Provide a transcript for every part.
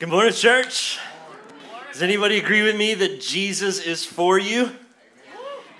Good morning, church. Does anybody agree with me that Jesus is for you?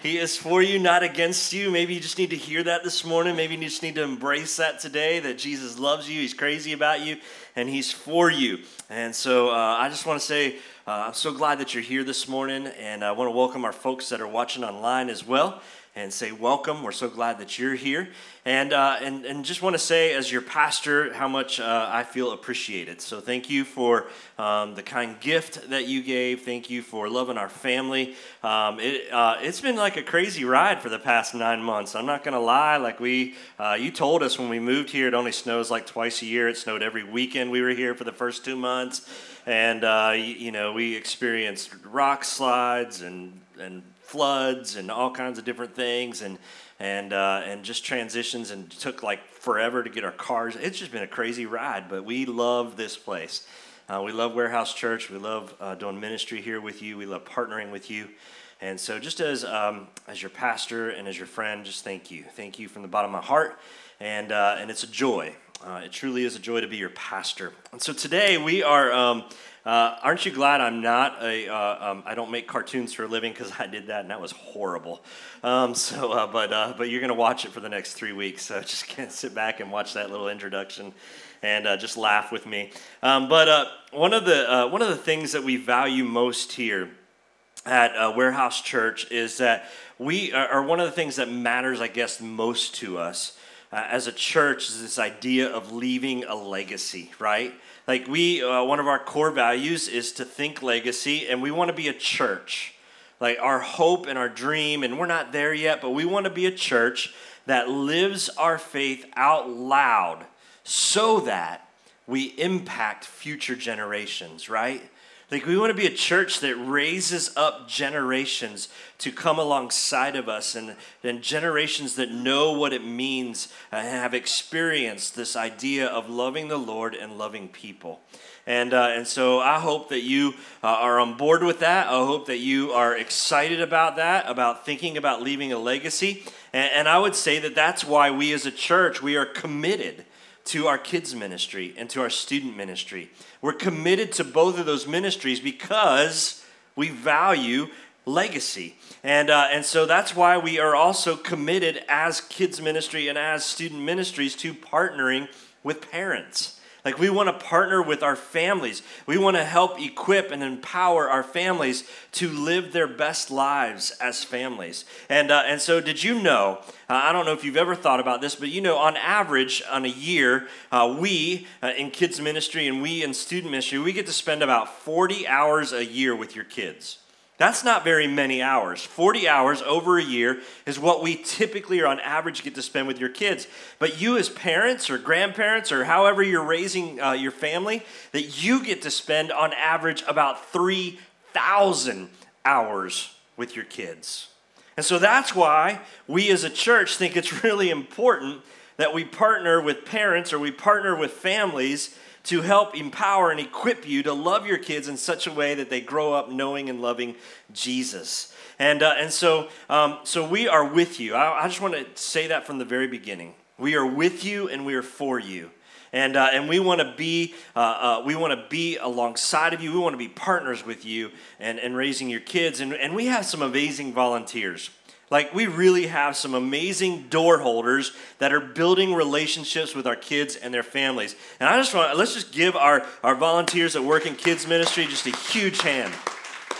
He is for you, not against you. Maybe you just need to hear that this morning. Maybe you just need to embrace that today that Jesus loves you, He's crazy about you, and He's for you. And so uh, I just want to say, uh, I'm so glad that you're here this morning, and I want to welcome our folks that are watching online as well and say welcome. We're so glad that you're here. And, uh, and, and just want to say, as your pastor, how much uh, I feel appreciated. So thank you for um, the kind gift that you gave. Thank you for loving our family. Um, it, uh, it's been like a crazy ride for the past nine months. I'm not to lie. Like we, uh, you told us when we moved here, it only snows like twice a year. It snowed every weekend we were here for the first two months. And, uh, you, you know, we experienced rock slides and, and floods and all kinds of different things and and uh, and just transitions and took like forever to get our cars. It's just been a crazy ride, but we love this place. Uh, we love Warehouse Church. We love uh, doing ministry here with you. We love partnering with you. And so, just as um, as your pastor and as your friend, just thank you, thank you from the bottom of my heart. And uh, and it's a joy. Uh, it truly is a joy to be your pastor. And so today we are. Um, uh, aren't you glad I'm not a? Uh, um, I don't make cartoons for a living because I did that and that was horrible. Um, so, uh, but uh, but you're gonna watch it for the next three weeks. So just can't sit back and watch that little introduction, and uh, just laugh with me. Um, but uh, one of the one of the things that we value most here at Warehouse Church is that we are one of the things that matters, I guess, most to us. as a church is this idea of leaving a legacy, right? Like we, uh, one of our core values is to think legacy, and we want to be a church. Like our hope and our dream, and we're not there yet, but we want to be a church that lives our faith out loud so that we impact future generations, right? Like, we want to be a church that raises up generations to come alongside of us and, and generations that know what it means and have experienced this idea of loving the Lord and loving people. And, uh, and so I hope that you uh, are on board with that. I hope that you are excited about that, about thinking about leaving a legacy. And, and I would say that that's why we as a church, we are committed to our kids ministry and to our student ministry. We're committed to both of those ministries because we value legacy. And, uh, and so that's why we are also committed as kids ministry and as student ministries to partnering with parents. Like, we want to partner with our families. We want to help equip and empower our families to live their best lives as families. And, uh, and so, did you know? Uh, I don't know if you've ever thought about this, but you know, on average, on a year, uh, we uh, in kids ministry and we in student ministry, we get to spend about 40 hours a year with your kids. That's not very many hours. 40 hours over a year is what we typically or on average get to spend with your kids. But you, as parents or grandparents or however you're raising uh, your family, that you get to spend on average about 3,000 hours with your kids. And so that's why we as a church think it's really important that we partner with parents or we partner with families to help empower and equip you to love your kids in such a way that they grow up knowing and loving Jesus. And, uh, and so, um, so we are with you. I, I just want to say that from the very beginning. We are with you and we are for you. And, uh, and we want to be uh, uh, we want to be alongside of you. We want to be partners with you and, and raising your kids. And, and we have some amazing volunteers. Like, we really have some amazing door holders that are building relationships with our kids and their families. And I just want, let's just give our, our volunteers that work in kids' ministry just a huge hand.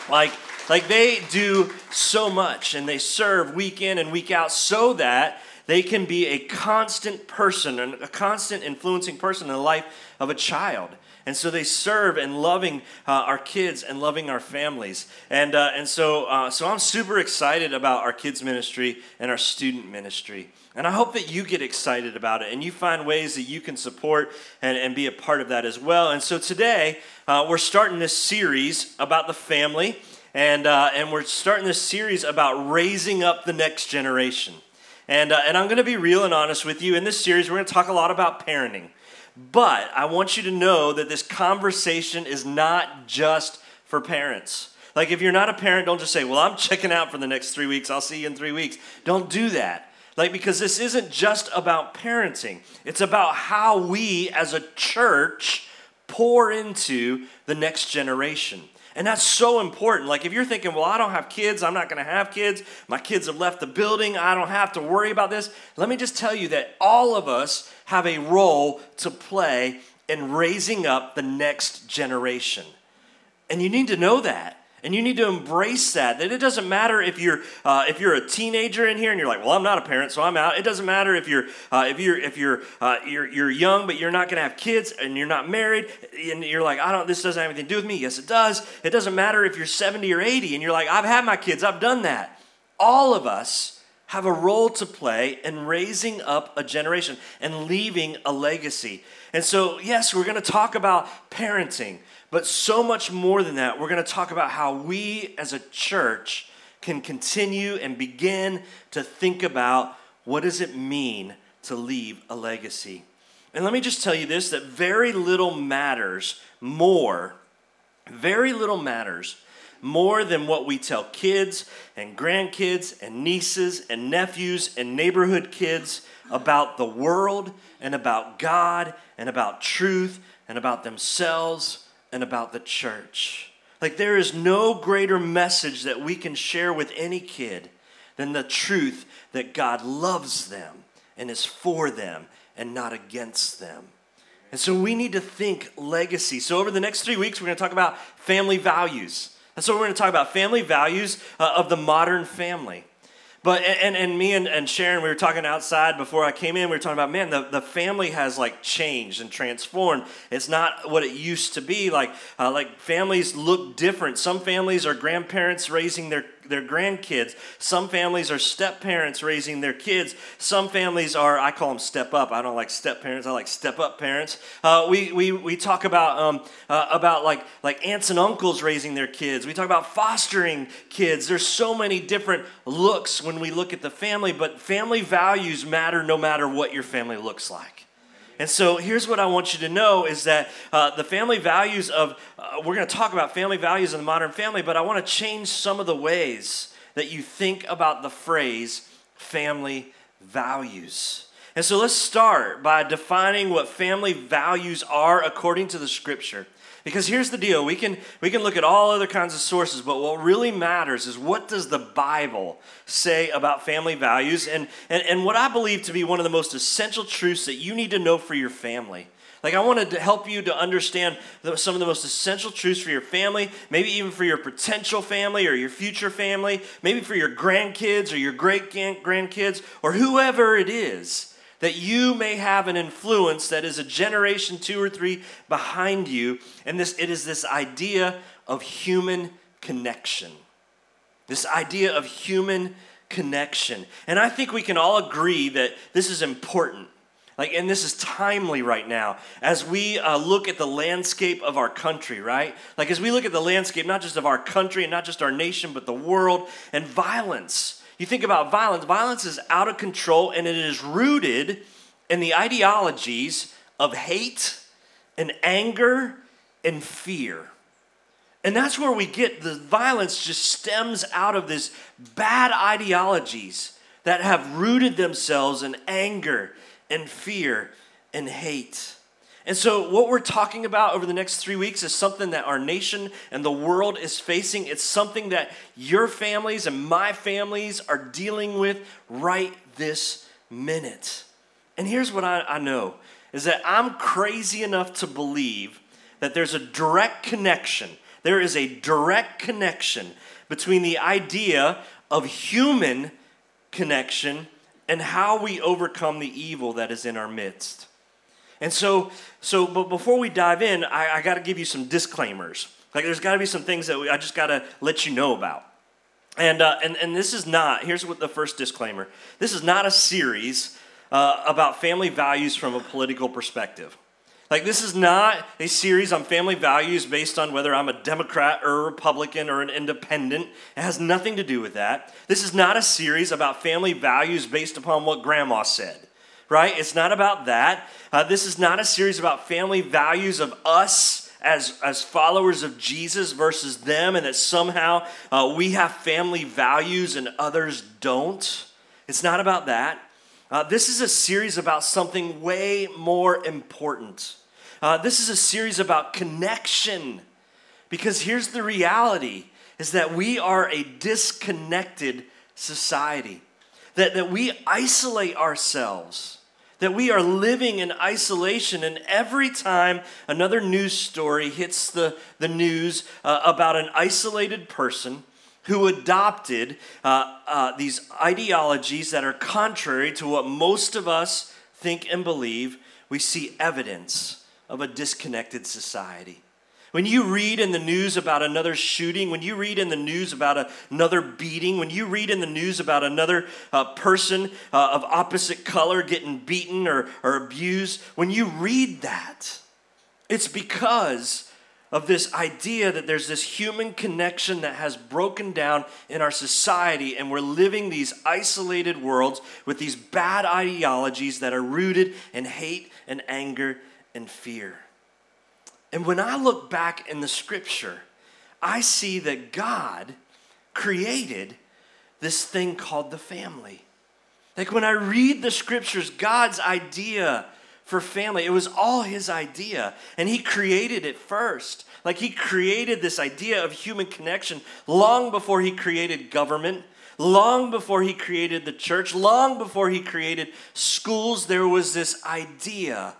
Like, like they do so much and they serve week in and week out so that they can be a constant person and a constant influencing person in the life of a child. And so they serve and loving uh, our kids and loving our families. And, uh, and so, uh, so I'm super excited about our kids' ministry and our student ministry. And I hope that you get excited about it and you find ways that you can support and, and be a part of that as well. And so today, uh, we're starting this series about the family. And, uh, and we're starting this series about raising up the next generation. And, uh, and I'm going to be real and honest with you. In this series, we're going to talk a lot about parenting. But I want you to know that this conversation is not just for parents. Like, if you're not a parent, don't just say, Well, I'm checking out for the next three weeks. I'll see you in three weeks. Don't do that. Like, because this isn't just about parenting, it's about how we as a church pour into the next generation. And that's so important. Like, if you're thinking, well, I don't have kids, I'm not gonna have kids, my kids have left the building, I don't have to worry about this. Let me just tell you that all of us have a role to play in raising up the next generation. And you need to know that. And you need to embrace that. That it doesn't matter if you're uh, if you're a teenager in here and you're like, well, I'm not a parent, so I'm out. It doesn't matter if you're uh, if you're if you're uh, you're you're young but you're not going to have kids and you're not married and you're like, I don't. This doesn't have anything to do with me. Yes, it does. It doesn't matter if you're 70 or 80 and you're like, I've had my kids. I've done that. All of us have a role to play in raising up a generation and leaving a legacy. And so, yes, we're going to talk about parenting. But so much more than that, we're going to talk about how we as a church can continue and begin to think about what does it mean to leave a legacy. And let me just tell you this that very little matters more, very little matters more than what we tell kids and grandkids and nieces and nephews and neighborhood kids about the world and about God and about truth and about themselves and about the church. Like, there is no greater message that we can share with any kid than the truth that God loves them and is for them and not against them. And so we need to think legacy. So, over the next three weeks, we're going to talk about family values. That's what we're going to talk about family values uh, of the modern family. But and, and me and, and Sharon, we were talking outside before I came in. We were talking about man, the, the family has like changed and transformed. It's not what it used to be. Like uh, like families look different. Some families are grandparents raising their their grandkids. Some families are step parents raising their kids. Some families are, I call them step up. I don't like step parents. I like step up parents. Uh, we, we, we talk about, um, uh, about like, like aunts and uncles raising their kids. We talk about fostering kids. There's so many different looks when we look at the family, but family values matter no matter what your family looks like. And so here's what I want you to know is that uh, the family values of, uh, we're going to talk about family values in the modern family, but I want to change some of the ways that you think about the phrase family values. And so let's start by defining what family values are according to the scripture. Because here's the deal. We can, we can look at all other kinds of sources, but what really matters is what does the Bible say about family values? And, and, and what I believe to be one of the most essential truths that you need to know for your family. Like, I wanted to help you to understand some of the most essential truths for your family, maybe even for your potential family or your future family, maybe for your grandkids or your great grandkids or whoever it is that you may have an influence that is a generation two or three behind you. And this it is this idea of human connection. This idea of human connection. And i think we can all agree that this is important. Like and this is timely right now as we uh, look at the landscape of our country right? Like as we look at the landscape not just of our country and not just our nation but the world and violence you think about violence, violence is out of control and it is rooted in the ideologies of hate and anger and fear. And that's where we get the violence just stems out of this bad ideologies that have rooted themselves in anger and fear and hate. And so, what we're talking about over the next three weeks is something that our nation and the world is facing. It's something that your families and my families are dealing with right this minute. And here's what I, I know is that I'm crazy enough to believe that there's a direct connection. There is a direct connection between the idea of human connection and how we overcome the evil that is in our midst. And so, so but before we dive in, I, I got to give you some disclaimers. Like, there's got to be some things that we, I just got to let you know about. And, uh, and, and this is not, here's what the first disclaimer this is not a series uh, about family values from a political perspective. Like, this is not a series on family values based on whether I'm a Democrat or a Republican or an independent. It has nothing to do with that. This is not a series about family values based upon what grandma said right? It's not about that. Uh, this is not a series about family values of us as, as followers of Jesus versus them, and that somehow uh, we have family values and others don't. It's not about that. Uh, this is a series about something way more important. Uh, this is a series about connection. Because here's the reality is that we are a disconnected society. That, that we isolate ourselves that we are living in isolation. And every time another news story hits the, the news uh, about an isolated person who adopted uh, uh, these ideologies that are contrary to what most of us think and believe, we see evidence of a disconnected society. When you read in the news about another shooting, when you read in the news about another beating, when you read in the news about another uh, person uh, of opposite color getting beaten or, or abused, when you read that, it's because of this idea that there's this human connection that has broken down in our society, and we're living these isolated worlds with these bad ideologies that are rooted in hate and anger and fear. And when I look back in the scripture, I see that God created this thing called the family. Like when I read the scriptures, God's idea for family, it was all his idea. And he created it first. Like he created this idea of human connection long before he created government, long before he created the church, long before he created schools. There was this idea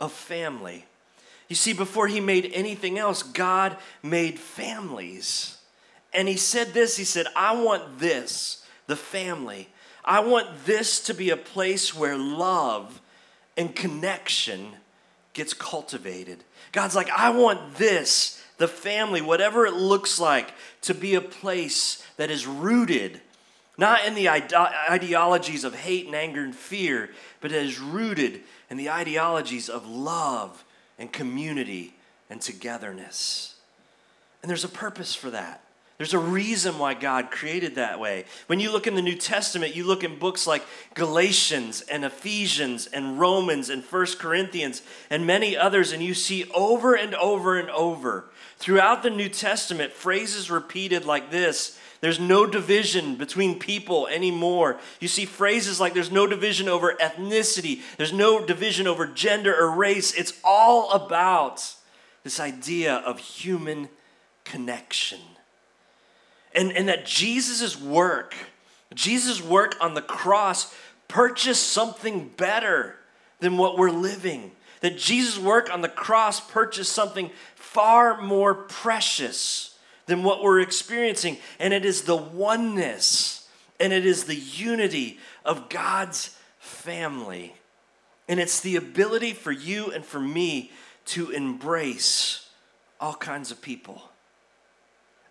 of family. You see, before he made anything else, God made families. And he said this He said, I want this, the family. I want this to be a place where love and connection gets cultivated. God's like, I want this, the family, whatever it looks like, to be a place that is rooted not in the ide- ideologies of hate and anger and fear, but is rooted in the ideologies of love and community and togetherness. And there's a purpose for that. There's a reason why God created that way. When you look in the New Testament, you look in books like Galatians and Ephesians and Romans and First Corinthians and many others, and you see over and over and over throughout the New Testament phrases repeated like this there's no division between people anymore. You see phrases like there's no division over ethnicity, there's no division over gender or race. It's all about this idea of human connection. And, and that Jesus' work, Jesus' work on the cross, purchased something better than what we're living. That Jesus' work on the cross purchased something far more precious than what we're experiencing. And it is the oneness and it is the unity of God's family. And it's the ability for you and for me to embrace all kinds of people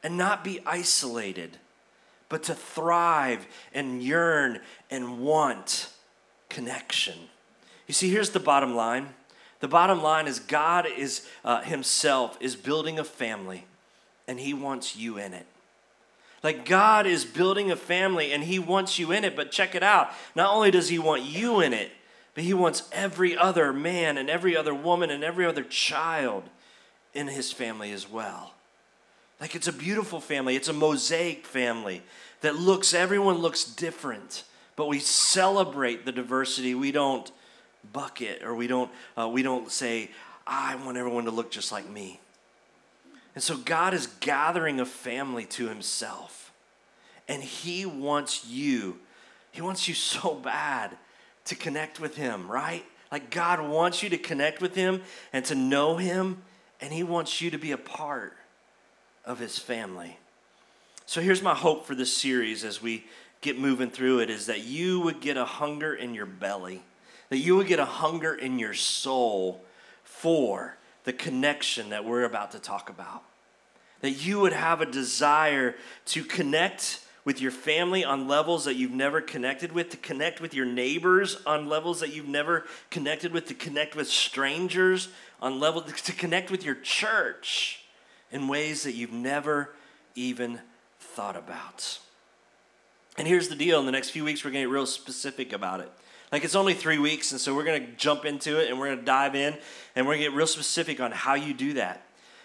and not be isolated, but to thrive and yearn and want connection. You see, here's the bottom line. The bottom line is God is uh, Himself is building a family and He wants you in it. Like God is building a family and He wants you in it, but check it out. Not only does He want you in it, but He wants every other man and every other woman and every other child in His family as well. Like it's a beautiful family, it's a mosaic family that looks, everyone looks different, but we celebrate the diversity. We don't bucket or we don't, uh, we don't say, I want everyone to look just like me. And so God is gathering a family to himself. And he wants you, he wants you so bad to connect with him, right? Like God wants you to connect with him and to know him, and he wants you to be a part of his family. So here's my hope for this series as we get moving through it is that you would get a hunger in your belly, that you would get a hunger in your soul for the connection that we're about to talk about. That you would have a desire to connect with your family on levels that you've never connected with, to connect with your neighbors on levels that you've never connected with, to connect with strangers on level to connect with your church in ways that you've never even thought about. And here's the deal in the next few weeks, we're going to get real specific about it. Like it's only three weeks, and so we're going to jump into it and we're going to dive in and we're going to get real specific on how you do that.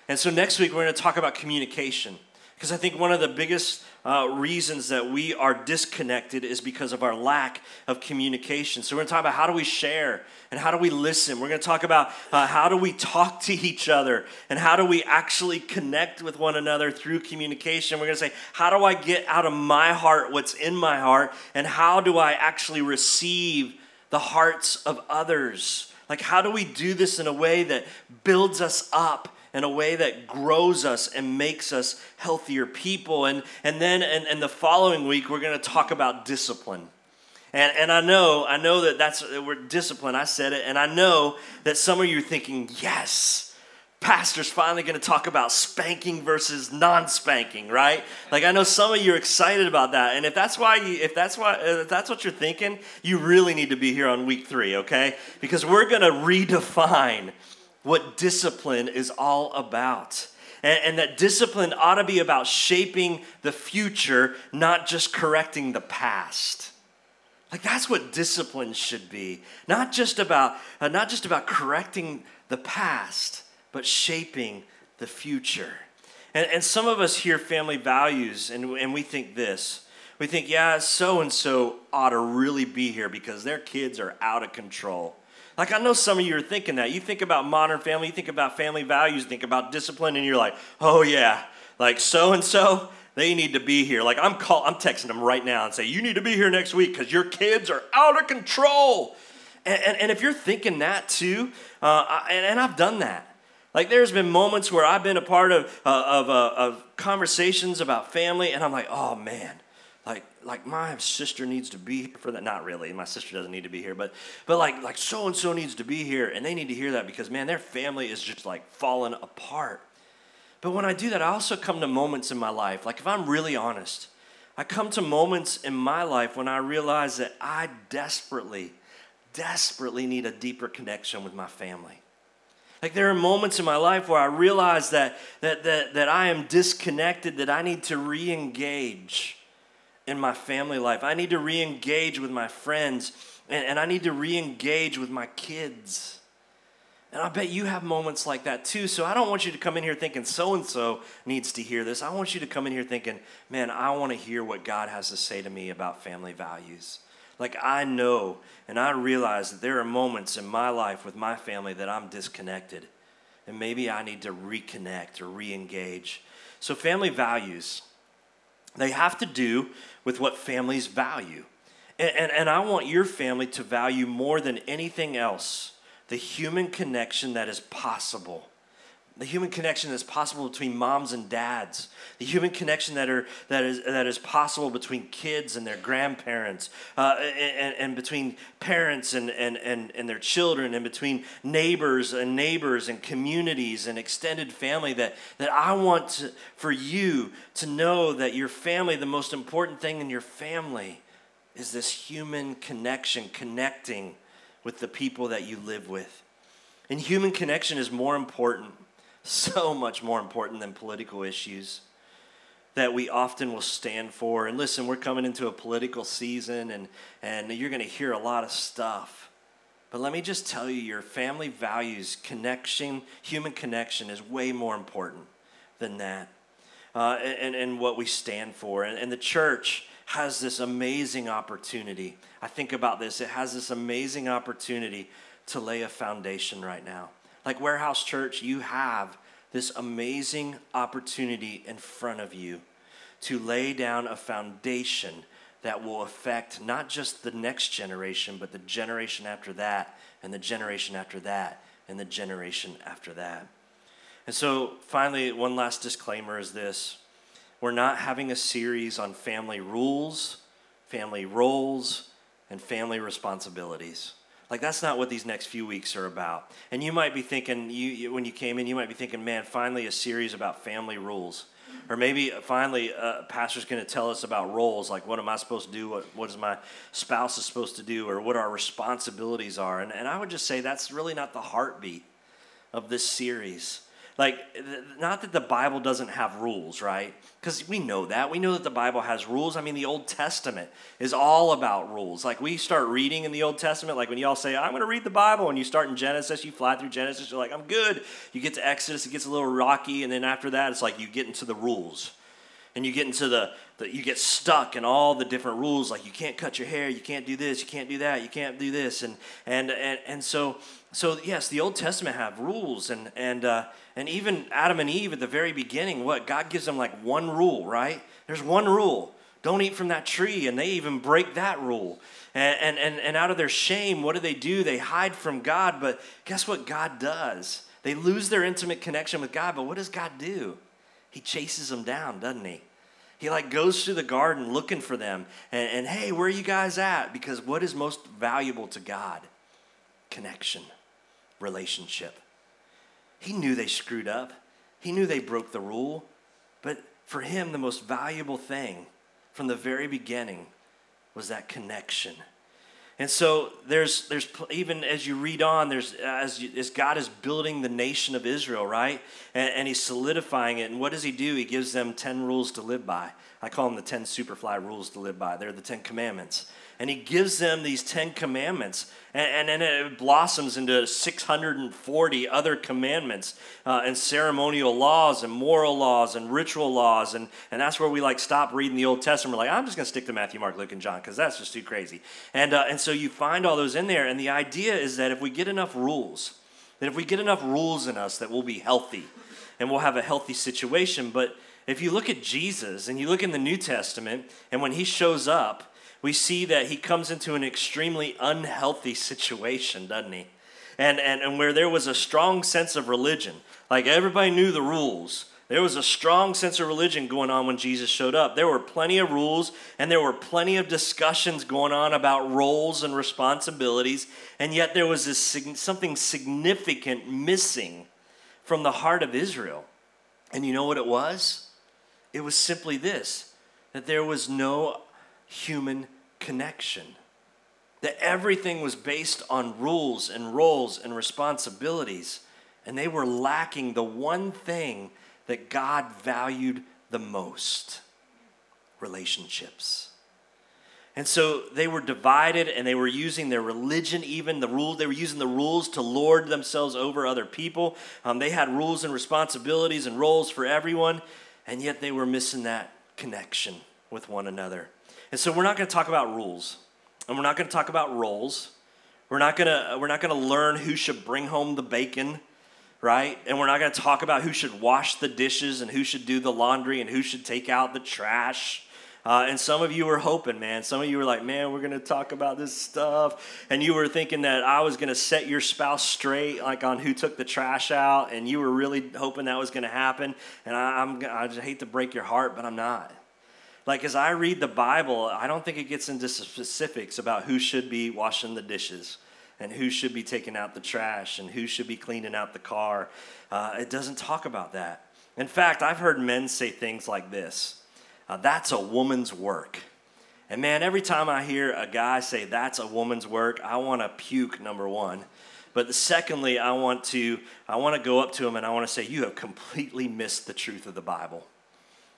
And so next week, we're going to talk about communication. Because I think one of the biggest uh, reasons that we are disconnected is because of our lack of communication. So, we're going to talk about how do we share and how do we listen. We're going to talk about uh, how do we talk to each other and how do we actually connect with one another through communication. We're going to say, how do I get out of my heart what's in my heart and how do I actually receive the hearts of others? Like, how do we do this in a way that builds us up? In a way that grows us and makes us healthier people. And, and then in, in the following week, we're going to talk about discipline. And, and I know, I know that that's, uh, we're discipline. I said it. And I know that some of you are thinking, yes, pastor's finally going to talk about spanking versus non-spanking, right? Like I know some of you are excited about that. And if that's why you, if that's why, uh, if that's what you're thinking, you really need to be here on week three, okay? Because we're going to redefine what discipline is all about. And, and, that discipline ought to be about shaping the future, not just correcting the past. Like that's what discipline should be. Not just about, uh, not just about correcting the past, but shaping the future. And, and some of us hear family values and, and we think this. We think, yeah, so and so ought to really be here because their kids are out of control. Like, I know some of you are thinking that. You think about modern family, you think about family values, think about discipline, and you're like, oh, yeah, like so and so, they need to be here. Like, I'm, call, I'm texting them right now and say, you need to be here next week because your kids are out of control. And, and, and if you're thinking that too, uh, I, and, and I've done that. Like there's been moments where I've been a part of, uh, of, uh, of conversations about family, and I'm like, oh man, like like my sister needs to be here for that. Not really. My sister doesn't need to be here but but like like so and so needs to be here and they need to hear that because man their family is just like falling apart. But when i do that i also come to moments in my life like if i'm really honest i come to moments in my life when i realize that i desperately desperately need a deeper connection with my family. Like there are moments in my life where I realize that that that, that I am disconnected, that I need to re-engage in my family life. I need to re engage with my friends and, and I need to re engage with my kids. And I bet you have moments like that too. So I don't want you to come in here thinking so and so needs to hear this. I want you to come in here thinking, man, I want to hear what God has to say to me about family values. Like I know and I realize that there are moments in my life with my family that I'm disconnected. And maybe I need to reconnect or re engage. So, family values, they have to do with what families value. And, and, and, I want your family to value more than anything else the human connection that is possible. The human connection that's possible between moms and dads. The human connection that, are, that, is, that is possible between kids and their grandparents, uh, and, and between parents and, and, and, and their children, and between neighbors and neighbors and communities and extended family. That, that I want to, for you to know that your family, the most important thing in your family, is this human connection, connecting with the people that you live with. And human connection is more important so much more important than political issues that we often will stand for. And listen, we're coming into a political season and, and you're going to hear a lot of stuff. But let me just tell you your family values, connection, human connection is way more important than that. Uh, and, and what we stand for. And, and the church has this amazing opportunity. I think about this, it has this amazing opportunity to lay a foundation right now. Like Warehouse Church, you have this amazing opportunity in front of you to lay down a foundation that will affect not just the next generation, but the generation after that, and the generation after that, and the generation after that. And so, finally, one last disclaimer is this we're not having a series on family rules, family roles, and family responsibilities. Like that's not what these next few weeks are about. And you might be thinking, you, when you came in, you might be thinking, man, finally a series about family rules, or maybe uh, finally uh, a pastor's going to tell us about roles, like what am I supposed to do, what what is my spouse is supposed to do, or what our responsibilities are. And and I would just say that's really not the heartbeat of this series like not that the bible doesn't have rules right? Because we know that. We know that the bible has rules. I mean the old testament is all about rules. Like we start reading in the old testament like when y'all say i'm going to read the bible and you start in genesis you fly through genesis you're like i'm good. You get to exodus it gets a little rocky and then after that it's like you get into the rules. And you get into the, the, you get stuck in all the different rules like you can't cut your hair you can't do this you can't do that you can't do this and and and, and so so yes the old testament have rules and and uh, and even adam and eve at the very beginning what god gives them like one rule right? There's one rule. Don't eat from that tree and they even break that rule. And and and out of their shame what do they do? They hide from god but guess what god does? They lose their intimate connection with god but what does god do? He chases them down, doesn't he? He like goes through the garden looking for them and, and hey, where are you guys at? Because what is most valuable to God? Connection, relationship. He knew they screwed up. He knew they broke the rule. But for him, the most valuable thing from the very beginning was that connection and so there's there's even as you read on there's as, you, as God is building the nation of Israel right and, and, he's solidifying it and what does he do he gives them 10 rules to live by I call them the 10 superfly rules to live by. They're the 10 commandments. And he gives them these 10 commandments and, then it blossoms into 640 other commandments uh, and ceremonial laws and moral laws and ritual laws and, and that's where we like stop reading the old testament. We're like i'm just going to stick to matthew mark luke and john because that's just too crazy. And, uh, and so you find all those in there and the idea is that if we get enough rules that if we get enough rules in us that we'll be healthy and we'll have a healthy situation. But if you look at jesus and you look in the new testament and when he shows up we see that he comes into an extremely unhealthy situation, doesn't he? And, and, and where there was a strong sense of religion, like everybody knew the rules. There was a strong sense of religion going on when Jesus showed up. There were plenty of rules and there were plenty of discussions going on about roles and responsibilities, and yet there was this, something significant missing from the heart of Israel. And you know what it was? It was simply this that there was no human connection. That everything was based on rules and roles and responsibilities, and they were lacking the one thing that God valued the most relationships. And so they were divided and they were using their religion, even the rules, they were using the rules to lord themselves over other people. Um, they had rules and responsibilities and roles for everyone, and yet they were missing that connection with one another. And so we're not going to talk about rules, and we're not going to talk about roles. We're not going to we're not going to learn who should bring home the bacon, right? And we're not going to talk about who should wash the dishes and who should do the laundry and who should take out the trash. Uh, and some of you were hoping, man. Some of you were like, man, we're going to talk about this stuff. And you were thinking that I was going to set your spouse straight, like on who took the trash out. And you were really hoping that was going to happen. And I, I'm, I just hate to break your heart, but I'm not. Like, as I read the Bible, I don't think it gets into specifics about who should be washing the dishes and who should be taking out the trash and who should be cleaning out the car. Uh, it doesn't talk about that. In fact, I've heard men say things like this uh, that's a woman's work. And man, every time I hear a guy say that's a woman's work, I want to puke, number one. But secondly, I want to I want to go up to him and I want to say, You have completely missed the truth of the Bible.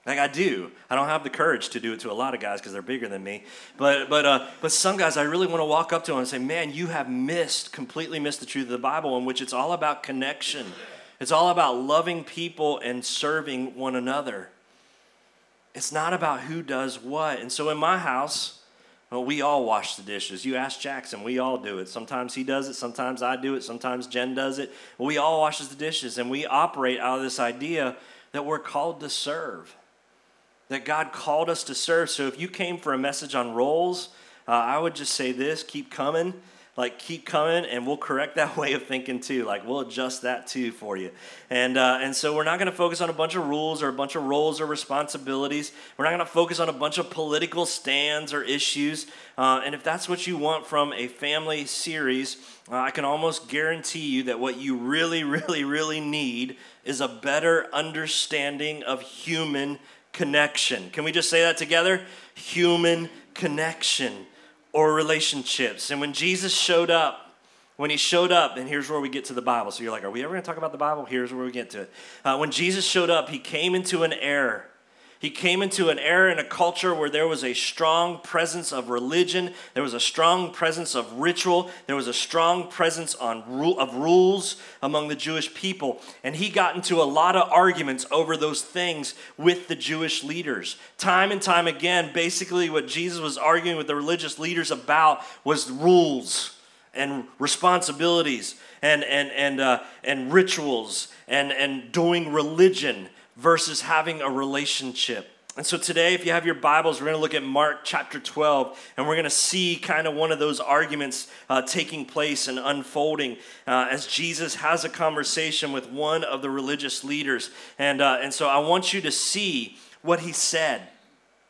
Like I do. I don't have the courage to do it to a lot of guys because they're bigger than me. But but uh, but some guys I really want to walk up to them and say, "Man, you have missed, completely missed the truth of the Bible in which it's all about connection. It's all about loving people and serving one another. It's not about who does what. And so in my house, well, we all wash the dishes. You ask Jackson, we all do it. Sometimes he does it, sometimes I do it, sometimes Jen does it. We all washes the dishes and we operate out of this idea that we're called to serve that God called us to serve. So if you came for a message on roles, uh, I would just say this keep coming. Like, keep coming, and we'll correct that way of thinking too. Like, we'll adjust that too for you. And, uh, and so, we're not going to focus on a bunch of rules or a bunch of roles or responsibilities. We're not going to focus on a bunch of political stands or issues. Uh, and if that's what you want from a family series, uh, I can almost guarantee you that what you really, really, really need is a better understanding of human connection. Can we just say that together? Human connection or relationships. And when Jesus showed up, when he showed up, and here's where we get to the Bible. So you're like, are we ever going to talk about the Bible? Here's where we get to it. Uh, when Jesus showed up, he came into an era. He came into an era and a culture where there was a strong presence of religion, there was a strong presence of ritual, there was a strong presence on rule, of rules among the Jewish people, and he got into a lot of arguments over those things with the Jewish leaders. Time and time again, basically what Jesus was arguing with the religious leaders about was rules and responsibilities and and and uh, and rituals and and doing religion versus having a relationship. And so today, if you have your Bibles, we're going to look at Mark chapter 12, and we're going to see kind of one of those arguments uh, taking place and unfolding uh, as Jesus has a conversation with one of the religious leaders. And, uh, and so I want you to see what he said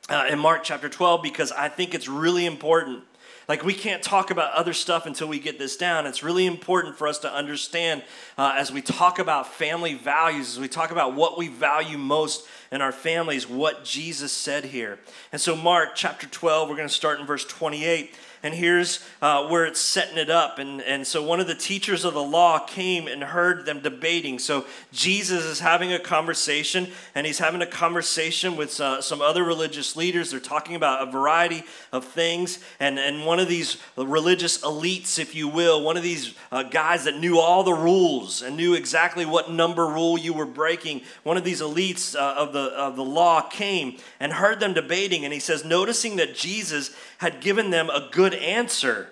uh, in Mark chapter 12 because I think it's really important. Like, we can't talk about other stuff until we get this down. It's really important for us to understand uh, as we talk about family values, as we talk about what we value most in our families, what Jesus said here. And so, Mark chapter 12, we're going to start in verse 28 and here's uh, where it's setting it up. And, and so one of the teachers of the law came and heard them debating. So Jesus is having a conversation, and he's having a conversation with uh, some other religious leaders. They're talking about a variety of things. And, and one of these religious elites, if you will, one of these uh, guys that knew all the rules and knew exactly what number rule you were breaking, one of these elites uh, of, the, of the law came and heard them debating. And he says, noticing that Jesus had given them a good answer,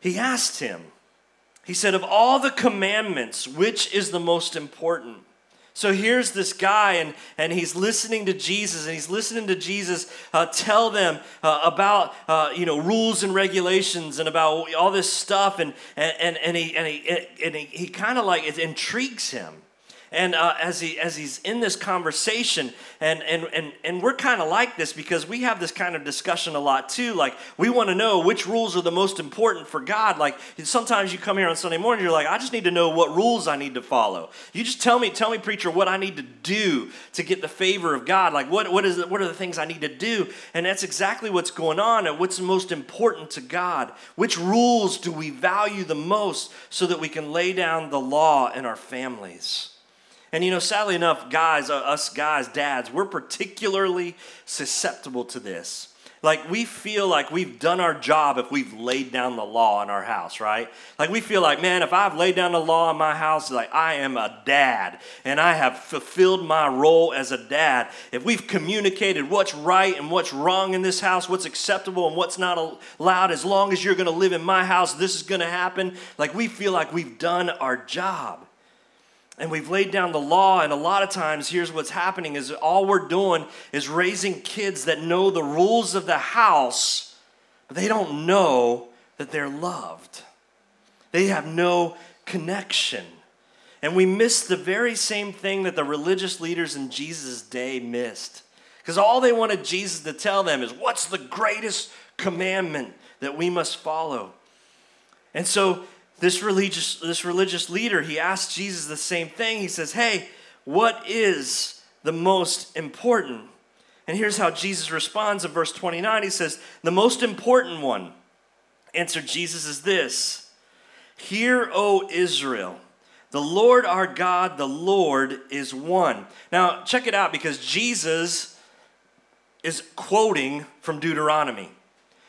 he asked him, he said, Of all the commandments, which is the most important? So here's this guy, and, and he's listening to Jesus, and he's listening to Jesus uh, tell them uh, about uh, you know rules and regulations and about all this stuff, and and and he and he and he, he kind of like it intrigues him. And uh, as, he, as he's in this conversation, and, and, and, and we're kind of like this because we have this kind of discussion a lot too. Like, we want to know which rules are the most important for God. Like, sometimes you come here on Sunday morning, you're like, I just need to know what rules I need to follow. You just tell me, tell me, preacher, what I need to do to get the favor of God. Like, what, what, is it, what are the things I need to do? And that's exactly what's going on and what's most important to God. Which rules do we value the most so that we can lay down the law in our families? And you know, sadly enough, guys, uh, us guys, dads, we're particularly susceptible to this. Like, we feel like we've done our job if we've laid down the law in our house, right? Like, we feel like, man, if I've laid down the law in my house, like, I am a dad and I have fulfilled my role as a dad. If we've communicated what's right and what's wrong in this house, what's acceptable and what's not allowed, as long as you're gonna live in my house, this is gonna happen. Like, we feel like we've done our job and we've laid down the law and a lot of times here's what's happening is all we're doing is raising kids that know the rules of the house but they don't know that they're loved. They have no connection. And we miss the very same thing that the religious leaders in jesus' day missed. Because all they wanted jesus to tell them is what's the greatest commandment that we must follow? And so this religious, this religious leader, he asked Jesus the same thing. He says, Hey, what is the most important? And here's how Jesus responds in verse 29. He says, The most important one, answered Jesus, is this Hear, O Israel. The Lord our God, the Lord is one. Now, check it out because Jesus is quoting from Deuteronomy.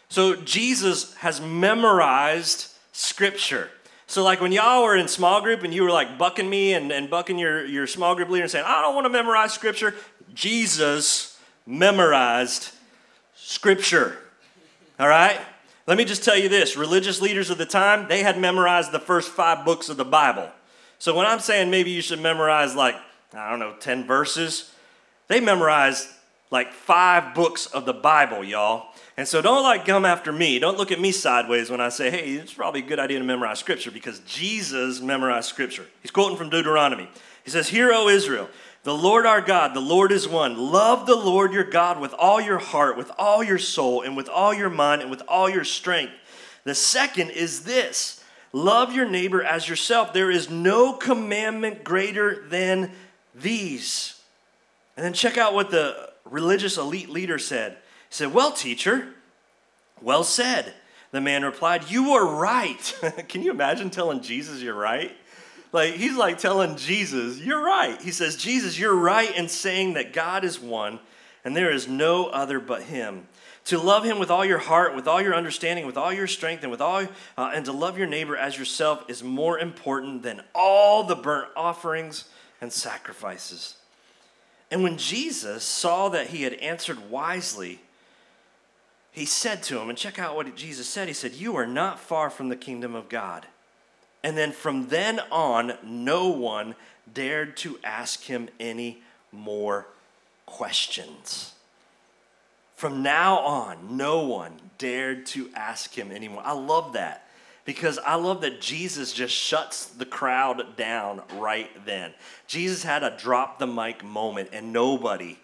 So, Jesus has memorized scripture. So, like when y'all were in small group and you were like bucking me and, and bucking your, your small group leader and saying, I don't want to memorize scripture, Jesus memorized scripture. All right? Let me just tell you this religious leaders of the time, they had memorized the first five books of the Bible. So, when I'm saying maybe you should memorize like, I don't know, 10 verses, they memorized like five books of the Bible, y'all. And so don't like come after me. Don't look at me sideways when I say, hey, it's probably a good idea to memorize scripture because Jesus memorized scripture. He's quoting from Deuteronomy. He says, Hear, O Israel, the Lord our God, the Lord is one. Love the Lord your God with all your heart, with all your soul, and with all your mind, and with all your strength. The second is this love your neighbor as yourself. There is no commandment greater than these. And then check out what the religious elite leader said. He said, Well, teacher, well said. The man replied, You are right. Can you imagine telling Jesus you're right? Like, he's like telling Jesus, You're right. He says, Jesus, you're right in saying that God is one and there is no other but Him. To love Him with all your heart, with all your understanding, with all your strength, and with all, uh, and to love your neighbor as yourself is more important than all the burnt offerings and sacrifices. And when Jesus saw that he had answered wisely, he said to him, and check out what Jesus said. He said, You are not far from the kingdom of God. And then from then on, no one dared to ask him any more questions. From now on, no one dared to ask him anymore. I love that because I love that Jesus just shuts the crowd down right then. Jesus had a drop the mic moment and nobody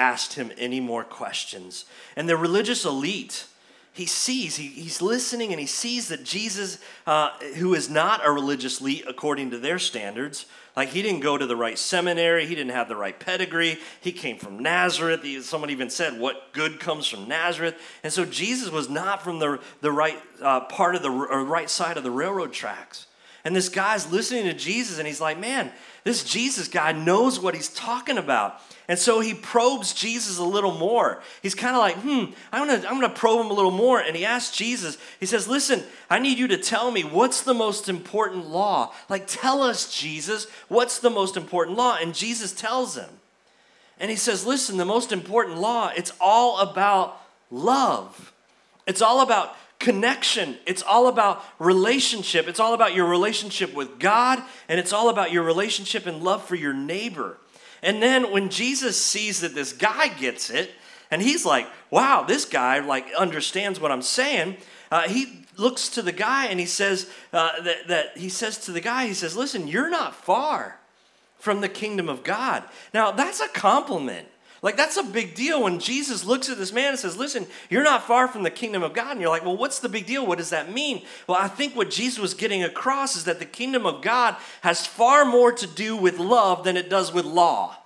asked him any more questions. And the religious elite, he sees, he, he's listening, and he sees that Jesus, uh, who is not a religious elite according to their standards, like he didn't go to the right seminary, he didn't have the right pedigree, he came from Nazareth. He, someone even said, What good comes from Nazareth? And so Jesus was not from the, the right uh, part of the or right side of the railroad tracks. And this guy's listening to Jesus, and he's like, Man, this Jesus guy knows what he's talking about. And so he probes Jesus a little more. He's kind of like, hmm, I'm gonna, I'm gonna probe him a little more. And he asks Jesus, he says, Listen, I need you to tell me what's the most important law? Like, tell us, Jesus, what's the most important law? And Jesus tells him. And he says, Listen, the most important law, it's all about love. It's all about connection. It's all about relationship. It's all about your relationship with God, and it's all about your relationship and love for your neighbor. And then when Jesus sees that this guy gets it, and he's like, wow, this guy like understands what I'm saying, uh, he looks to the guy and he says uh, that, that he says to the guy, he says, listen, you're not far from the kingdom of God. Now that's a compliment. Like, that's a big deal when Jesus looks at this man and says, Listen, you're not far from the kingdom of God. And you're like, Well, what's the big deal? What does that mean? Well, I think what Jesus was getting across is that the kingdom of God has far more to do with love than it does with law.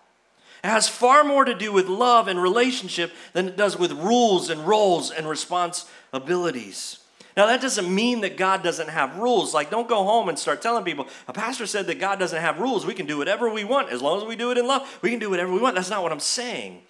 It has far more to do with love and relationship than it does with rules and roles and responsibilities. Now, that doesn't mean that God doesn't have rules. Like, don't go home and start telling people, a pastor said that God doesn't have rules. We can do whatever we want. As long as we do it in love, we can do whatever we want. That's not what I'm saying.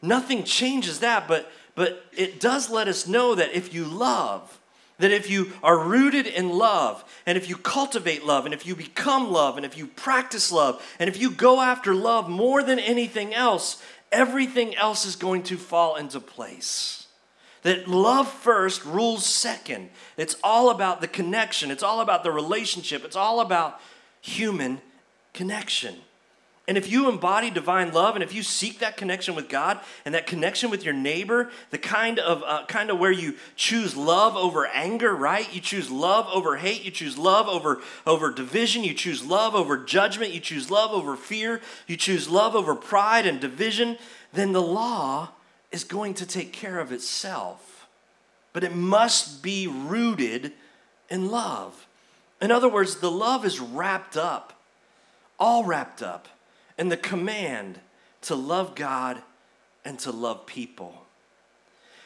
Nothing changes that, but, but it does let us know that if you love, that if you are rooted in love, and if you cultivate love, and if you become love, and if you practice love, and if you go after love more than anything else, everything else is going to fall into place that love first rules second. It's all about the connection, it's all about the relationship, it's all about human connection. And if you embody divine love, and if you seek that connection with God and that connection with your neighbor, the kind of uh, kind of where you choose love over anger, right? You choose love over hate. You choose love over over division. You choose love over judgment. You choose love over fear. You choose love over pride and division. Then the law is going to take care of itself. But it must be rooted in love. In other words, the love is wrapped up, all wrapped up, in the command to love God and to love people.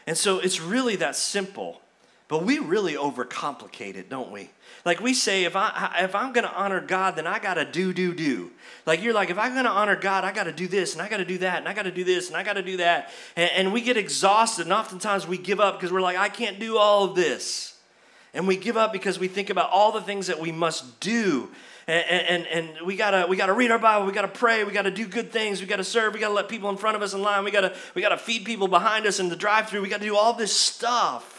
And so it's really that simple. But we really overcomplicate it, don't we? Like we say, if I if I'm gonna honor God, then I gotta do do do. Like you're like, if I'm gonna honor God, I gotta do this and I gotta do that and I gotta do this and I gotta do that. And, and we get exhausted, and oftentimes we give up because we're like, I can't do all of this. And we give up because we think about all the things that we must do. And, and, and we gotta we gotta read our Bible, we gotta pray, we gotta do good things, we gotta serve, we gotta let people in front of us in line, we gotta we gotta feed people behind us in the drive-through, we gotta do all this stuff.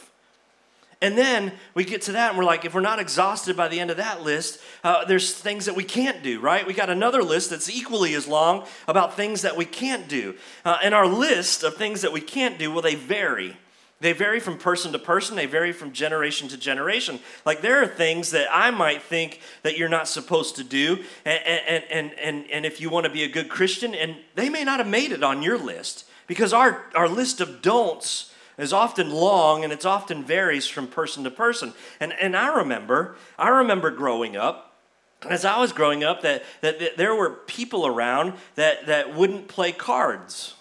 And then we get to that and we're like, if we're not exhausted by the end of that list, uh, there's things that we can't do, right? We got another list that's equally as long about things that we can't do. Uh, and our list of things that we can't do, well, they vary. They vary from person to person, they vary from generation to generation. Like there are things that I might think that you're not supposed to do, and, and, and, and, and if you want to be a good Christian, and they may not have made it on your list because our, our list of don'ts is often long and it's often varies from person to person. And, and I remember, I remember growing up, as I was growing up, that, that, that there were people around that, that wouldn't play cards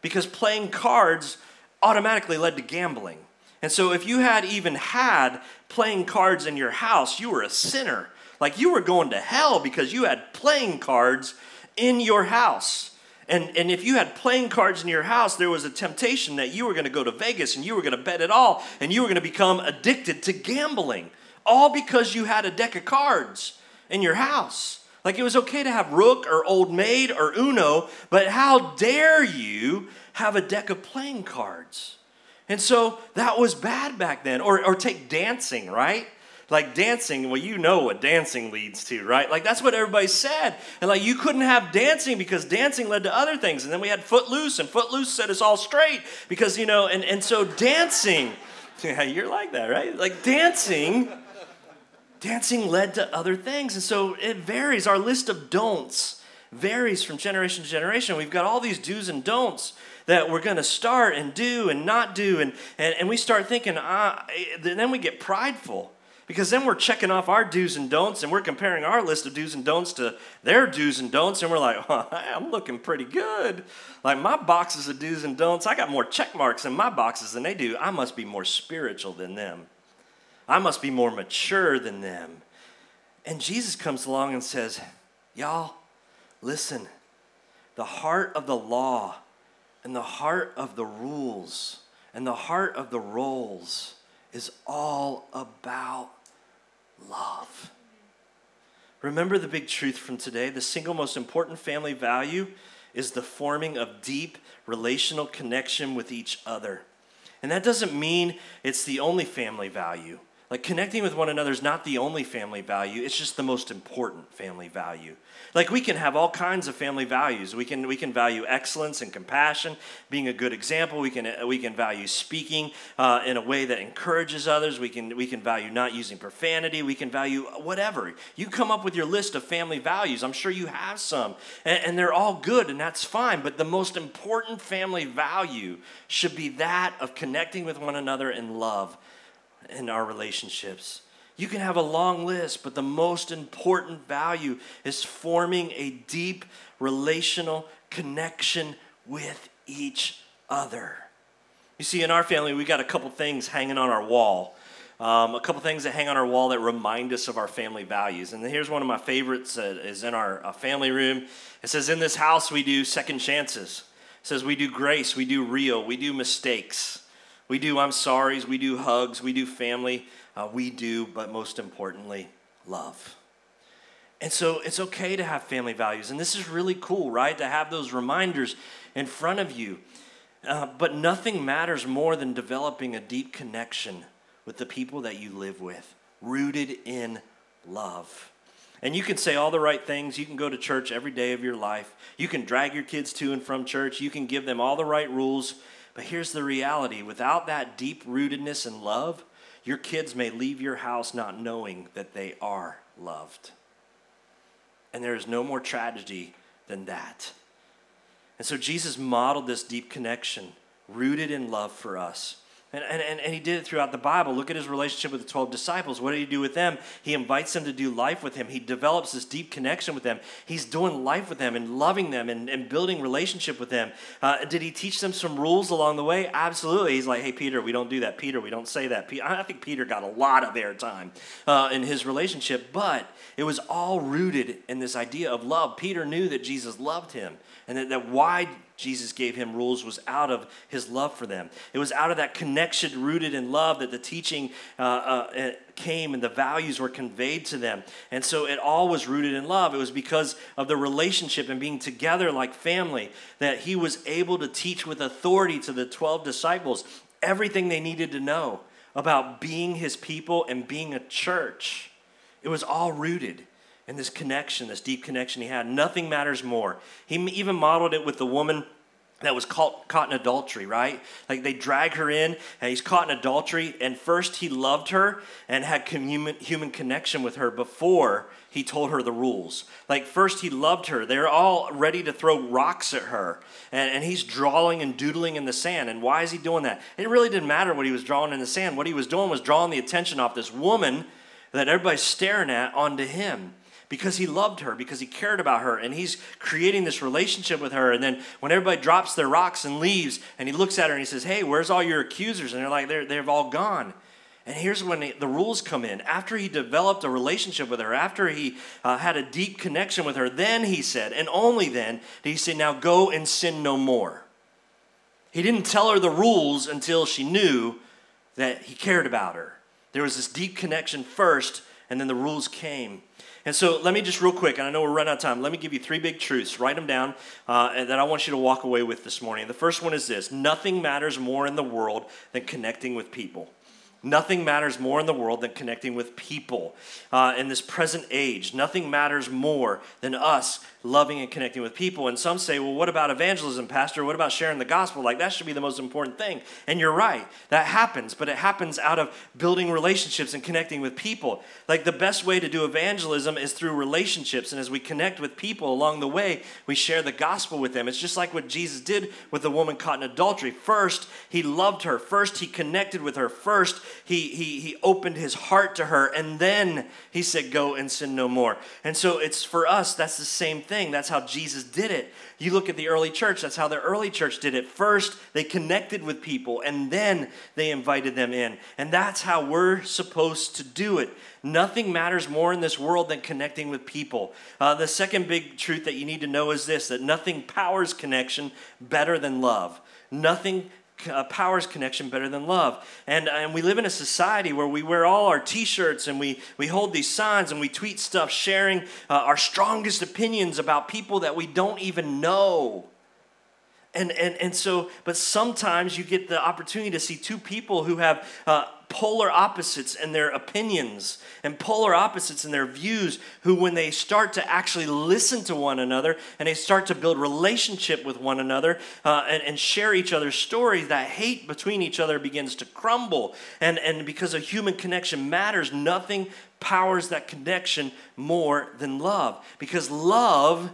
because playing cards automatically led to gambling. And so if you had even had playing cards in your house, you were a sinner. Like you were going to hell because you had playing cards in your house. And, and if you had playing cards in your house, there was a temptation that you were going to go to Vegas and you were going to bet it all and you were going to become addicted to gambling, all because you had a deck of cards in your house. Like it was okay to have Rook or Old Maid or Uno, but how dare you have a deck of playing cards? And so that was bad back then. Or, or take dancing, right? Like dancing, well, you know what dancing leads to, right? Like that's what everybody said. And like you couldn't have dancing because dancing led to other things. And then we had Footloose, and Footloose set us all straight because, you know, and, and so dancing, yeah, you're like that, right? Like dancing, dancing led to other things. And so it varies. Our list of don'ts varies from generation to generation. We've got all these do's and don'ts that we're going to start and do and not do. And, and, and we start thinking, ah, then we get prideful. Because then we're checking off our do's and don'ts and we're comparing our list of do's and don'ts to their do's and don'ts. And we're like, oh, I'm looking pretty good. Like my boxes of do's and don'ts, I got more check marks in my boxes than they do. I must be more spiritual than them. I must be more mature than them. And Jesus comes along and says, Y'all, listen, the heart of the law and the heart of the rules and the heart of the roles is all about love. Remember the big truth from today? The single most important family value is the forming of deep relational connection with each other. And that doesn't mean it's the only family value. Like connecting with one another is not the only family value, it's just the most important family value. Like we can have all kinds of family values. We can we can value excellence and compassion, being a good example. We can we can value speaking uh, in a way that encourages others. We can we can value not using profanity. We can value whatever. You come up with your list of family values. I'm sure you have some, and, and they're all good, and that's fine. But the most important family value should be that of connecting with one another in love in our relationships. You can have a long list, but the most important value is forming a deep relational connection with each other. You see, in our family, we got a couple things hanging on our wall. Um, a couple things that hang on our wall that remind us of our family values. And here's one of my favorites is in our uh, family room. It says, In this house, we do second chances. It says, We do grace, we do real, we do mistakes. We do I'm sorry's, we do hugs, we do family, uh, we do, but most importantly, love. And so it's okay to have family values. And this is really cool, right? To have those reminders in front of you. Uh, but nothing matters more than developing a deep connection with the people that you live with, rooted in love. And you can say all the right things. You can go to church every day of your life. You can drag your kids to and from church. You can give them all the right rules. But here's the reality without that deep rootedness and love, your kids may leave your house not knowing that they are loved. And there is no more tragedy than that. And so Jesus modeled this deep connection, rooted in love for us. And, and, and he did it throughout the Bible. Look at his relationship with the 12 disciples. What did he do with them? He invites them to do life with him. He develops this deep connection with them. He's doing life with them and loving them and, and building relationship with them. Uh, did he teach them some rules along the way? Absolutely. He's like, hey, Peter, we don't do that. Peter, we don't say that. I think Peter got a lot of airtime uh, in his relationship, but it was all rooted in this idea of love. Peter knew that Jesus loved him and that, that why Jesus gave him rules was out of his love for them. It was out of that connection rooted in love that the teaching uh, uh, came and the values were conveyed to them. And so it all was rooted in love. It was because of the relationship and being together like family that he was able to teach with authority to the 12 disciples everything they needed to know about being his people and being a church. It was all rooted and this connection, this deep connection he had. Nothing matters more. He even modeled it with the woman that was caught, caught in adultery, right? Like they drag her in, and he's caught in adultery. And first, he loved her and had human, human connection with her before he told her the rules. Like, first, he loved her. They're all ready to throw rocks at her. And, and he's drawing and doodling in the sand. And why is he doing that? It really didn't matter what he was drawing in the sand. What he was doing was drawing the attention off this woman that everybody's staring at onto him because he loved her, because he cared about her, and he's creating this relationship with her. And then when everybody drops their rocks and leaves, and he looks at her and he says, Hey, where's all your accusers? And they're like, they're, They've all gone. And here's when the rules come in. After he developed a relationship with her, after he uh, had a deep connection with her, then he said, and only then did he say, Now go and sin no more. He didn't tell her the rules until she knew that he cared about her. There was this deep connection first, and then the rules came. And so let me just real quick, and I know we're running out of time, let me give you three big truths. Write them down uh, that I want you to walk away with this morning. The first one is this nothing matters more in the world than connecting with people. Nothing matters more in the world than connecting with people uh, in this present age. Nothing matters more than us loving and connecting with people. And some say, well, what about evangelism, Pastor? What about sharing the gospel? Like, that should be the most important thing. And you're right, that happens, but it happens out of building relationships and connecting with people. Like, the best way to do evangelism is through relationships. And as we connect with people along the way, we share the gospel with them. It's just like what Jesus did with the woman caught in adultery. First, he loved her. First, he connected with her. First, he, he, he opened his heart to her. And then he said, Go and sin no more. And so it's for us, that's the same thing thing. That's how Jesus did it. You look at the early church, that's how the early church did it. First, they connected with people, and then they invited them in. And that's how we're supposed to do it. Nothing matters more in this world than connecting with people. Uh, the second big truth that you need to know is this that nothing powers connection better than love. Nothing uh, powers connection better than love. And, and we live in a society where we wear all our t shirts and we, we hold these signs and we tweet stuff sharing uh, our strongest opinions about people that we don't even know. And, and, and so, but sometimes you get the opportunity to see two people who have uh, polar opposites in their opinions and polar opposites in their views, who, when they start to actually listen to one another and they start to build relationship with one another uh, and, and share each other's stories, that hate between each other begins to crumble. And, and because a human connection matters, nothing powers that connection more than love. Because love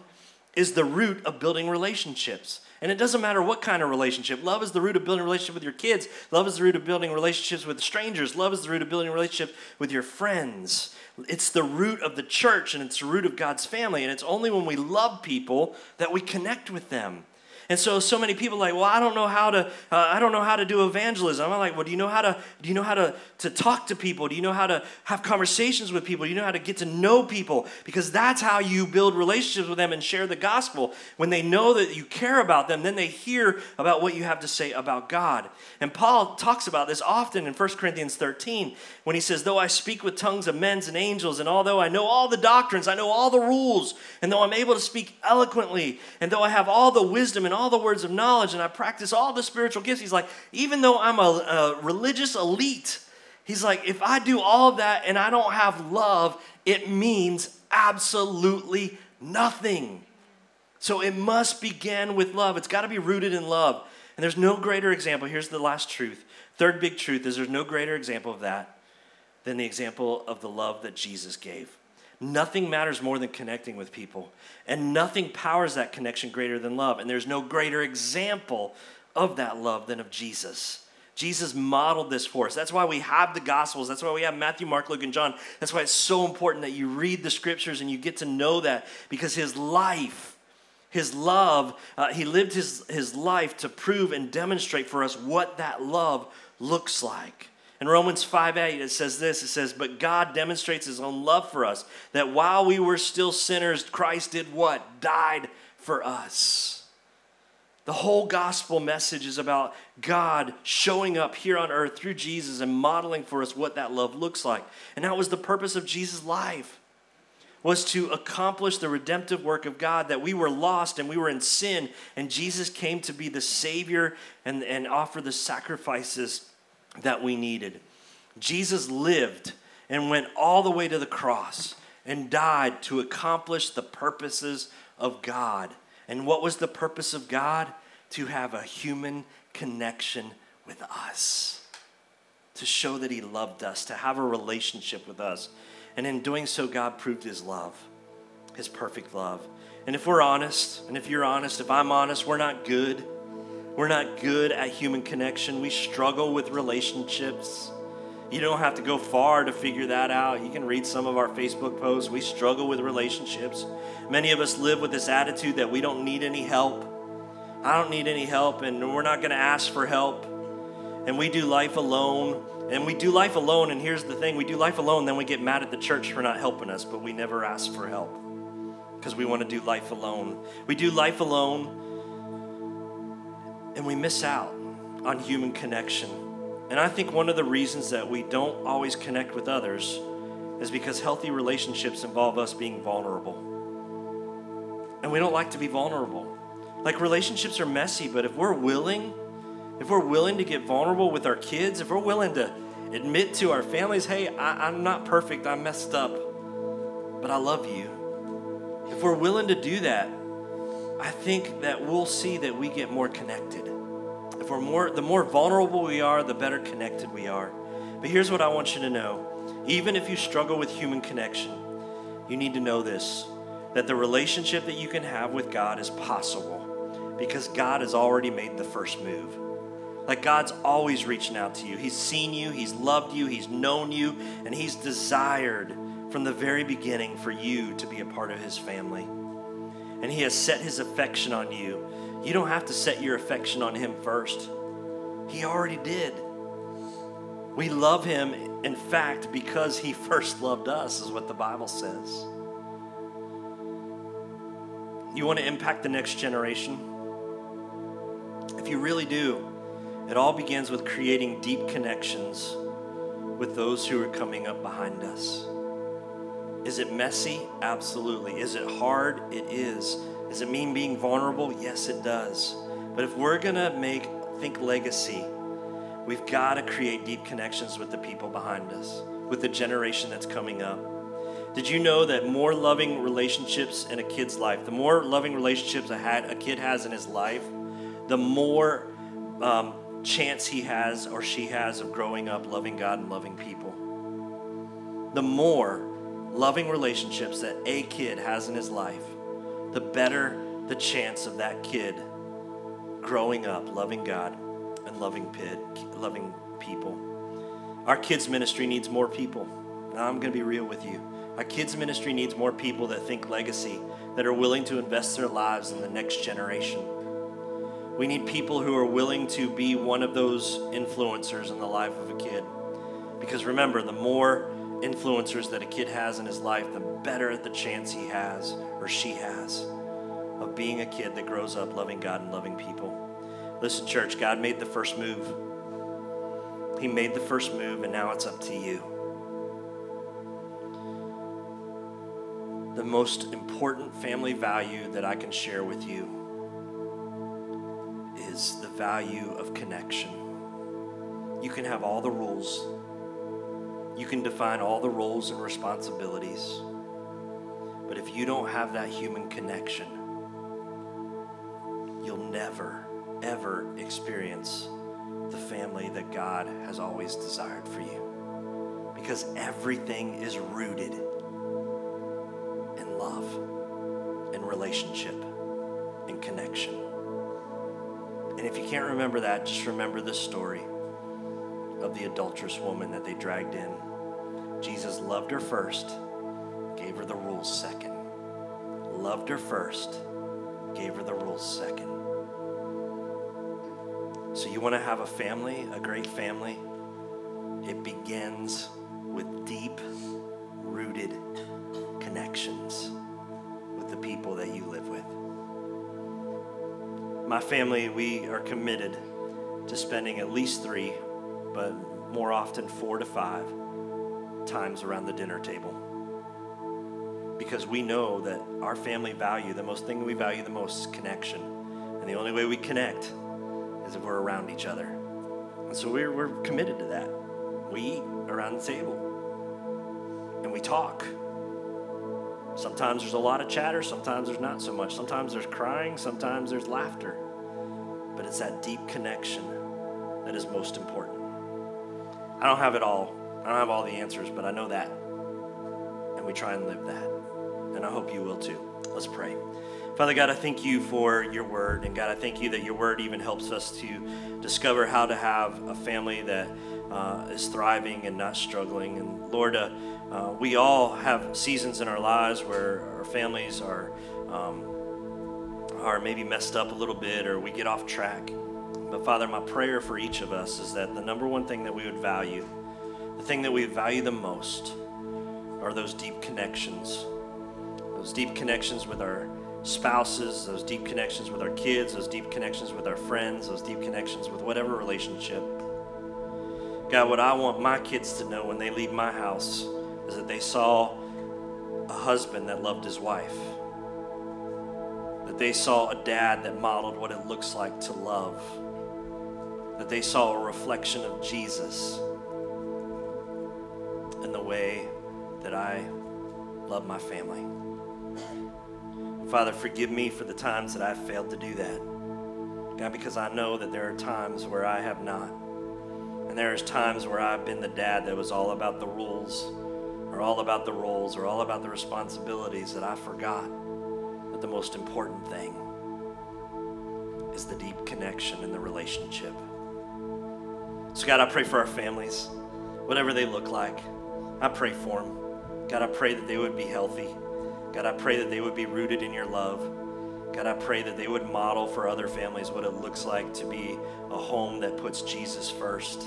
is the root of building relationships. And it doesn't matter what kind of relationship. Love is the root of building relationship with your kids. Love is the root of building relationships with strangers. Love is the root of building relationship with your friends. It's the root of the church and it's the root of God's family. And it's only when we love people that we connect with them. And so, so many people like, well, I don't know how to, uh, I don't know how to do evangelism. I'm like, well, do you know how to, do you know how to, to talk to people? Do you know how to have conversations with people? Do you know how to get to know people? Because that's how you build relationships with them and share the gospel. When they know that you care about them, then they hear about what you have to say about God. And Paul talks about this often in 1 Corinthians 13 when he says, though I speak with tongues of men and angels, and although I know all the doctrines, I know all the rules, and though I'm able to speak eloquently, and though I have all the wisdom and all the words of knowledge and I practice all the spiritual gifts. He's like, even though I'm a, a religious elite, he's like, if I do all that and I don't have love, it means absolutely nothing. So it must begin with love. It's got to be rooted in love. And there's no greater example. Here's the last truth. Third big truth is there's no greater example of that than the example of the love that Jesus gave. Nothing matters more than connecting with people, and nothing powers that connection greater than love. And there's no greater example of that love than of Jesus. Jesus modeled this for us. That's why we have the Gospels. That's why we have Matthew, Mark, Luke, and John. That's why it's so important that you read the scriptures and you get to know that because his life, his love, uh, he lived his, his life to prove and demonstrate for us what that love looks like. In Romans 5 8, it says this it says, But God demonstrates his own love for us, that while we were still sinners, Christ did what? Died for us. The whole gospel message is about God showing up here on earth through Jesus and modeling for us what that love looks like. And that was the purpose of Jesus' life was to accomplish the redemptive work of God, that we were lost and we were in sin, and Jesus came to be the Savior and, and offer the sacrifices that we needed. Jesus lived and went all the way to the cross and died to accomplish the purposes of God. And what was the purpose of God? To have a human connection with us, to show that He loved us, to have a relationship with us. And in doing so, God proved His love, His perfect love. And if we're honest, and if you're honest, if I'm honest, we're not good. We're not good at human connection. We struggle with relationships. You don't have to go far to figure that out. You can read some of our Facebook posts. We struggle with relationships. Many of us live with this attitude that we don't need any help. I don't need any help, and we're not going to ask for help. And we do life alone, And we do life alone, and here's the thing we do life alone, then we get mad at the church for not helping us, but we never ask for help because we want to do life alone. We do life alone, and we miss out on human connection. And I think one of the reasons that we don't always connect with others is because healthy relationships involve us being vulnerable. And we don't like to be vulnerable. Like relationships are messy, but if we're willing, if we're willing to get vulnerable with our kids, if we're willing to admit to our families, hey, I, am not perfect, I messed up, but I love you. If we're willing to do that, I think that we'll see that we get more connected. If we're more, the more vulnerable we are, the better connected we are. But here's what I want you to know even if you struggle with human connection, you need to know this that the relationship that you can have with God is possible because God has already made the first move. Like God's always reaching out to you. He's seen you, He's loved you, He's known you, and He's desired from the very beginning for you to be a part of His family. And He has set His affection on you. You don't have to set your affection on Him first, He already did. We love Him, in fact, because He first loved us, is what the Bible says. You want to impact the next generation? If you really do, it all begins with creating deep connections with those who are coming up behind us. Is it messy? Absolutely. Is it hard? It is. Does it mean being vulnerable? Yes, it does. But if we're going to make think legacy, we've got to create deep connections with the people behind us, with the generation that's coming up. Did you know that more loving relationships in a kid's life, the more loving relationships a, had, a kid has in his life, the more um, chance he has or she has of growing up loving God and loving people. The more loving relationships that a kid has in his life, the better the chance of that kid growing up loving God and loving, pid, loving people. Our kids' ministry needs more people. Now, I'm going to be real with you. Our kids' ministry needs more people that think legacy, that are willing to invest their lives in the next generation. We need people who are willing to be one of those influencers in the life of a kid. Because remember, the more influencers that a kid has in his life, the better the chance he has or she has of being a kid that grows up loving God and loving people. Listen, church, God made the first move. He made the first move, and now it's up to you. the most important family value that I can share with you is the value of connection. You can have all the rules, you can define all the roles and responsibilities, but if you don't have that human connection, you'll never, ever experience the family that God has always desired for you. Because everything is rooted in love in relationship in connection. And if you can't remember that, just remember this story of the adulterous woman that they dragged in. Jesus loved her first, gave her the rules second. Loved her first, gave her the rules second. So, you want to have a family, a great family? It begins with deep rooted connections with the people that you live with. My family, we are committed to spending at least three, but more often four to five times around the dinner table. Because we know that our family value, the most thing we value the most is connection. And the only way we connect is if we're around each other. And so we're, we're committed to that. We eat around the table and we talk Sometimes there's a lot of chatter, sometimes there's not so much. Sometimes there's crying, sometimes there's laughter. But it's that deep connection that is most important. I don't have it all. I don't have all the answers, but I know that. And we try and live that. And I hope you will too. Let's pray. Father God, I thank you for your word. And God, I thank you that your word even helps us to discover how to have a family that uh, is thriving and not struggling. And Lord, uh, uh, we all have seasons in our lives where our families are um, are maybe messed up a little bit or we get off track. But Father, my prayer for each of us is that the number one thing that we would value the thing that we value the most are those deep connections. Those deep connections with our spouses, those deep connections with our kids, those deep connections with our friends, those deep connections with whatever relationship. God, what I want my kids to know when they leave my house is that they saw a husband that loved his wife, that they saw a dad that modeled what it looks like to love, that they saw a reflection of Jesus in the way that I love my family. Father, forgive me for the times that I've failed to do that. God, because I know that there are times where I have not. And there's times where I've been the dad that was all about the rules, or all about the roles, or all about the responsibilities that I forgot that the most important thing is the deep connection and the relationship. So, God, I pray for our families, whatever they look like. I pray for them. God, I pray that they would be healthy. God, I pray that they would be rooted in your love. God, I pray that they would model for other families what it looks like to be a home that puts Jesus first.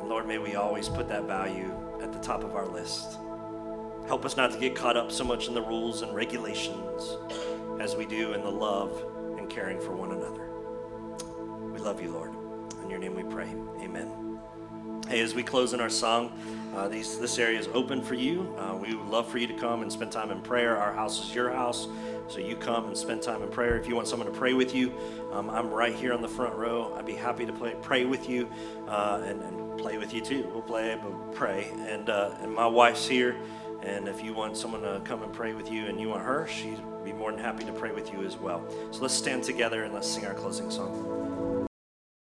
And Lord, may we always put that value at the top of our list. Help us not to get caught up so much in the rules and regulations as we do in the love and caring for one another. We love you, Lord. In your name we pray. Amen. Hey, as we close in our song, uh, these, this area is open for you. Uh, we would love for you to come and spend time in prayer. Our house is your house, so you come and spend time in prayer. If you want someone to pray with you, um, I'm right here on the front row. I'd be happy to play, pray with you uh, and, and, play with you too. We'll play, but pray. And, uh, and my wife's here, and if you want someone to come and pray with you and you want her, she'd be more than happy to pray with you as well. So let's stand together and let's sing our closing song.